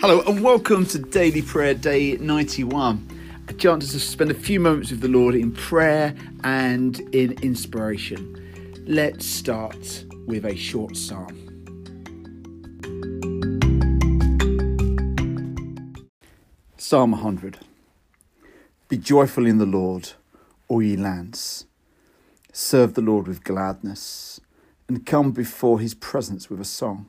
Hello and welcome to Daily Prayer Day 91. A chance to spend a few moments with the Lord in prayer and in inspiration. Let's start with a short psalm. Psalm 100 Be joyful in the Lord, all ye lands. Serve the Lord with gladness, and come before his presence with a song.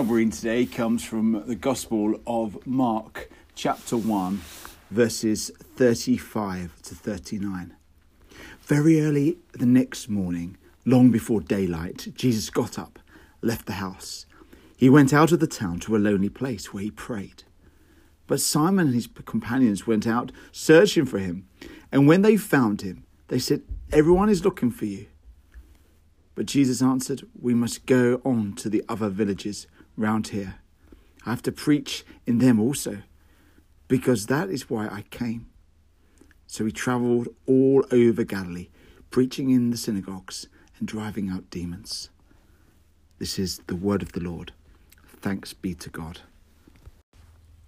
Bible reading today comes from the Gospel of Mark, chapter 1, verses 35 to 39. Very early the next morning, long before daylight, Jesus got up, left the house. He went out of the town to a lonely place where he prayed. But Simon and his companions went out searching for him, and when they found him, they said, Everyone is looking for you. But Jesus answered, We must go on to the other villages round here. I have to preach in them also, because that is why I came. So he travelled all over Galilee, preaching in the synagogues and driving out demons. This is the word of the Lord. Thanks be to God.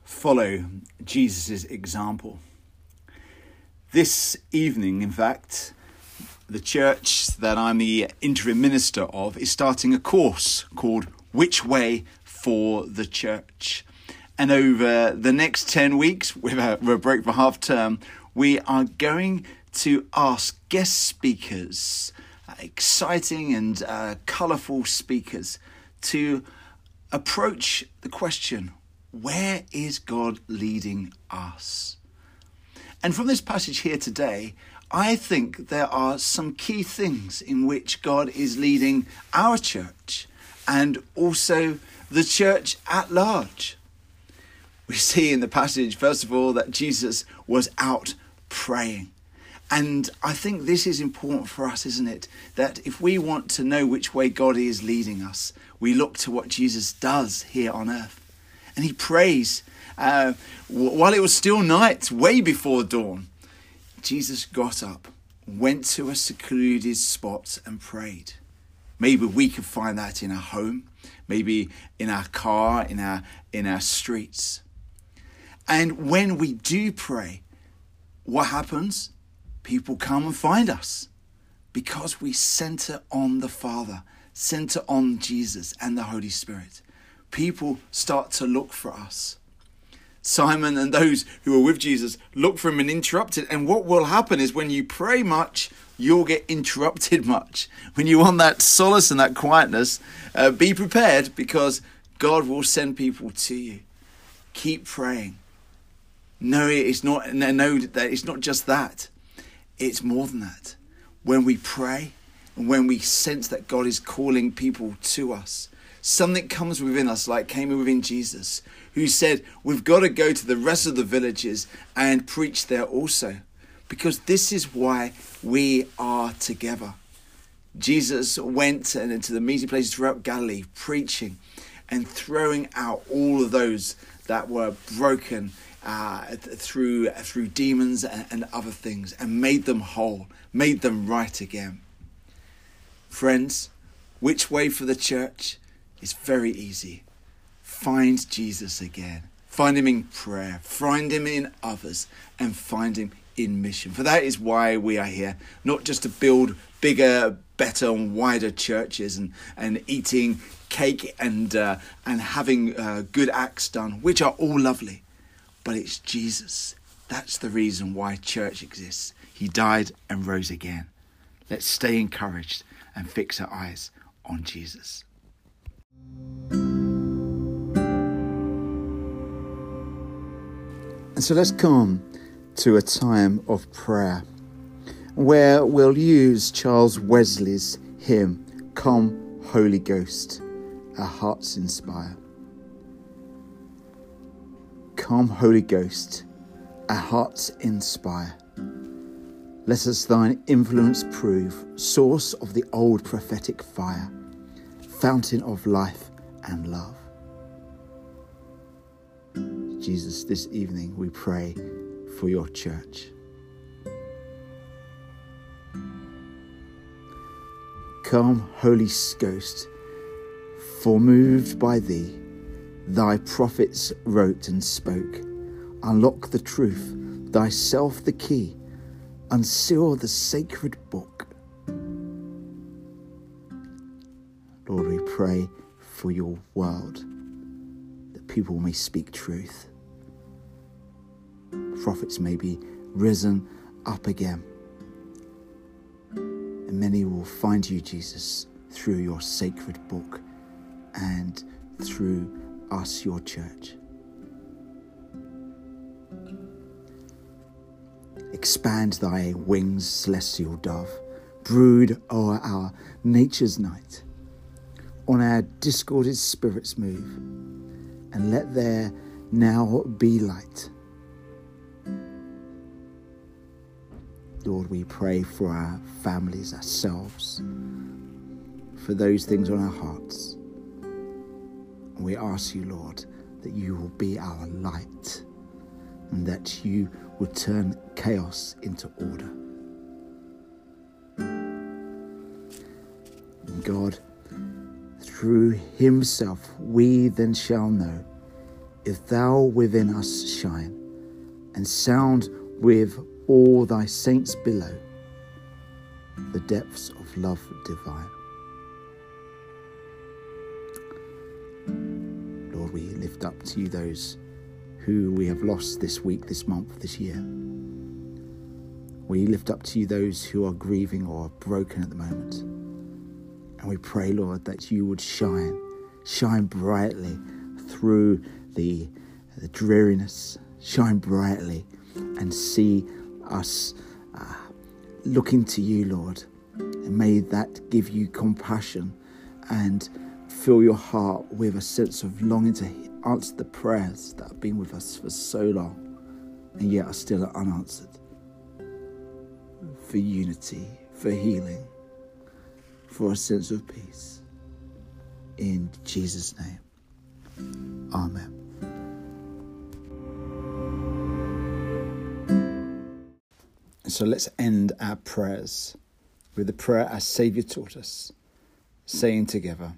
Follow Jesus' example. This evening, in fact, the church that I'm the interim minister of is starting a course called Which Way for the Church. And over the next 10 weeks, with a, with a break for half term, we are going to ask guest speakers, uh, exciting and uh, colourful speakers, to approach the question where is God leading us? And from this passage here today, I think there are some key things in which God is leading our church and also the church at large. We see in the passage, first of all, that Jesus was out praying. And I think this is important for us, isn't it? That if we want to know which way God is leading us, we look to what Jesus does here on earth. And he prays uh, while it was still night, way before dawn. Jesus got up, went to a secluded spot, and prayed. Maybe we could find that in our home, maybe in our car, in our in our streets. And when we do pray, what happens? People come and find us because we center on the Father, center on Jesus and the Holy Spirit. People start to look for us. Simon and those who were with Jesus look for him and interrupted. And what will happen is when you pray much, you'll get interrupted much. When you want that solace and that quietness, uh, be prepared because God will send people to you. Keep praying. No, it's not. No, that it's not just that. It's more than that. When we pray and when we sense that God is calling people to us, something comes within us, like came within Jesus, who said, We've got to go to the rest of the villages and preach there also. Because this is why we are together. Jesus went and into the meeting places throughout Galilee, preaching and throwing out all of those that were broken uh, through through demons and, and other things, and made them whole, made them right again. Friends, which way for the church? is very easy. Find Jesus again. Find him in prayer. Find him in others, and find him in mission. For that is why we are here, not just to build bigger, better, and wider churches and, and eating cake and, uh, and having uh, good acts done, which are all lovely. But it's Jesus. That's the reason why church exists. He died and rose again. Let's stay encouraged and fix our eyes on Jesus. And so let's come to a time of prayer where we'll use Charles Wesley's hymn, Come, Holy Ghost, our hearts inspire. Come, Holy Ghost, our hearts inspire. Let us thine influence prove, source of the old prophetic fire, fountain of life and love. Jesus, this evening we pray for your church. Come, Holy Ghost, for moved by thee, thy prophets wrote and spoke. Unlock the truth, thyself the key, unseal the sacred book. Lord, we pray for your world, that people may speak truth prophets may be risen up again. And many will find you, Jesus, through your sacred book and through us, your church. Expand thy wings, celestial dove, brood o'er our nature's night. On our discorded spirits move, and let there now be light. Lord, we pray for our families, ourselves, for those things on our hearts. We ask you, Lord, that you will be our light and that you will turn chaos into order. And God, through Himself, we then shall know if Thou within us shine and sound with all thy saints below, the depths of love divine. Lord, we lift up to you those who we have lost this week, this month, this year. We lift up to you those who are grieving or broken at the moment. And we pray, Lord, that you would shine, shine brightly through the, the dreariness, shine brightly and see us uh, looking to you, Lord. And may that give you compassion and fill your heart with a sense of longing to answer the prayers that have been with us for so long and yet are still unanswered. For unity, for healing, for a sense of peace. In Jesus' name. Amen. So let's end our prayers with the prayer our Saviour taught us, saying together,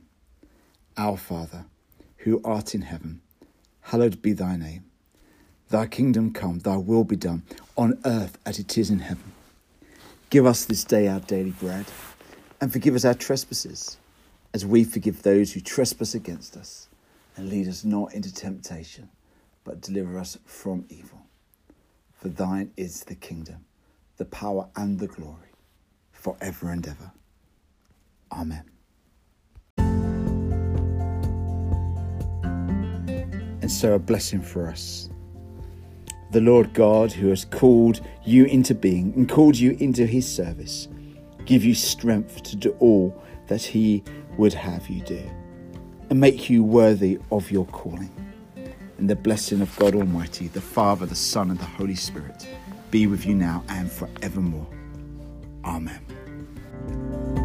Our Father, who art in heaven, hallowed be thy name. Thy kingdom come, thy will be done, on earth as it is in heaven. Give us this day our daily bread, and forgive us our trespasses, as we forgive those who trespass against us. And lead us not into temptation, but deliver us from evil. For thine is the kingdom the power and the glory forever and ever. Amen. And so, a blessing for us. The Lord God, who has called you into being and called you into his service, give you strength to do all that he would have you do, and make you worthy of your calling. And the blessing of God Almighty, the Father, the Son, and the Holy Spirit be with you now and forevermore. Amen.